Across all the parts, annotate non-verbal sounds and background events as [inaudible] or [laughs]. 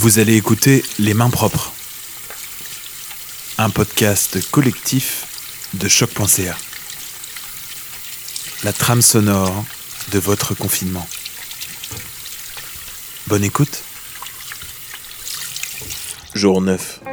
Vous allez écouter Les Mains Propres, un podcast collectif de choc.ca. La trame sonore de votre confinement. Bonne écoute. Jour 9.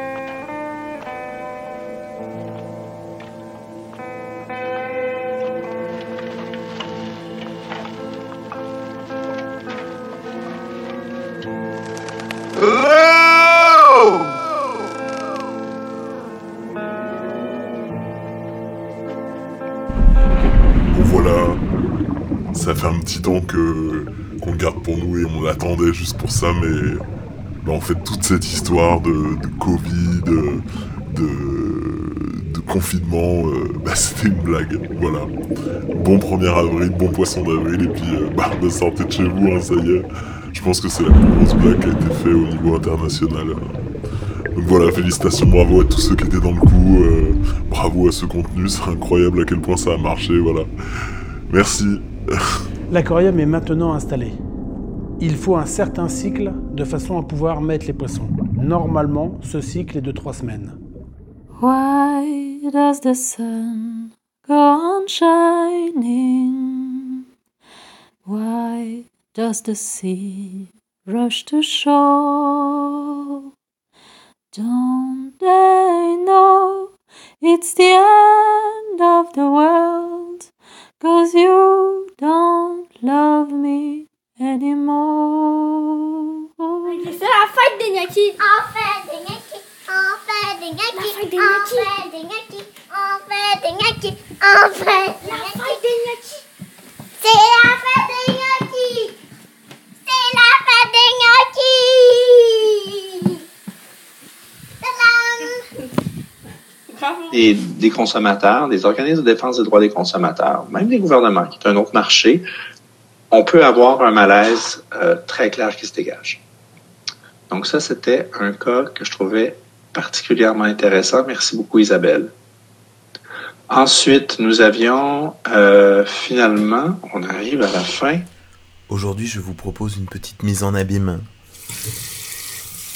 Voilà, ça fait un petit temps qu'on le garde pour nous et on l'attendait juste pour ça, mais bah, en fait toute cette histoire de, Covid, de, confinement, euh, [laughs] bah, c'était une blague. Voilà. Bon 1er avril, bon poisson d'avril, et puis euh, [laughs] bah, sortez de chez vous, hein, ça y est. Je pense que c'est la plus grosse blague qui a été faite au niveau international. Donc voilà, félicitations, bravo à tous ceux qui étaient dans le coup, euh, bravo à ce contenu, c'est incroyable à quel point ça a marché, voilà. Merci. L'aquarium est maintenant installé. Il faut un certain cycle de façon à pouvoir mettre les poissons. Normalement, ce cycle est de trois semaines. Why does the sun go on shining? Why does the sea rush to shore? Don't they know it's the end of the world? Cause you don't love me anymore. C'est la fête des Nyaki. On fait des des gnocchis, fête des on gnocchis. fait des gnocchis, on fait des La gnocchis. fête des Nyaki. C'est la fête des gnocchis. C'est la fête des gnocchis. Tadam. Des, des consommateurs, des organismes de défense des droits des consommateurs, même des gouvernements, qui est un autre marché, on peut avoir un malaise euh, très clair qui se dégage. Donc ça, c'était un cas que je trouvais particulièrement intéressant. Merci beaucoup, Isabelle. Ensuite, nous avions euh, finalement, on arrive à la fin. Aujourd'hui, je vous propose une petite mise en abîme.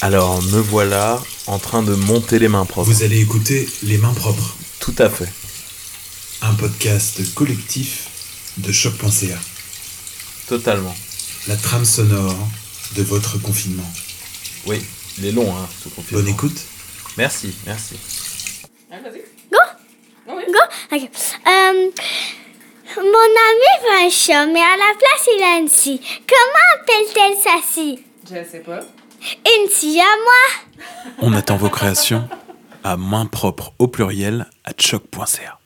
Alors, me voilà en train de monter les mains propres. Vous allez écouter Les Mains Propres, Tout à fait. un podcast collectif de choc.ca. Totalement. La trame sonore de votre confinement. Oui, il est long, hein, ce confinement. Bonne écoute. Merci, merci. Ok. Euh, mon ami veut un chat, mais à la place, il a une scie. Comment appelle-t-elle sa scie Je sais pas. Une à moi On attend vos créations à main propre au pluriel à choc.ca.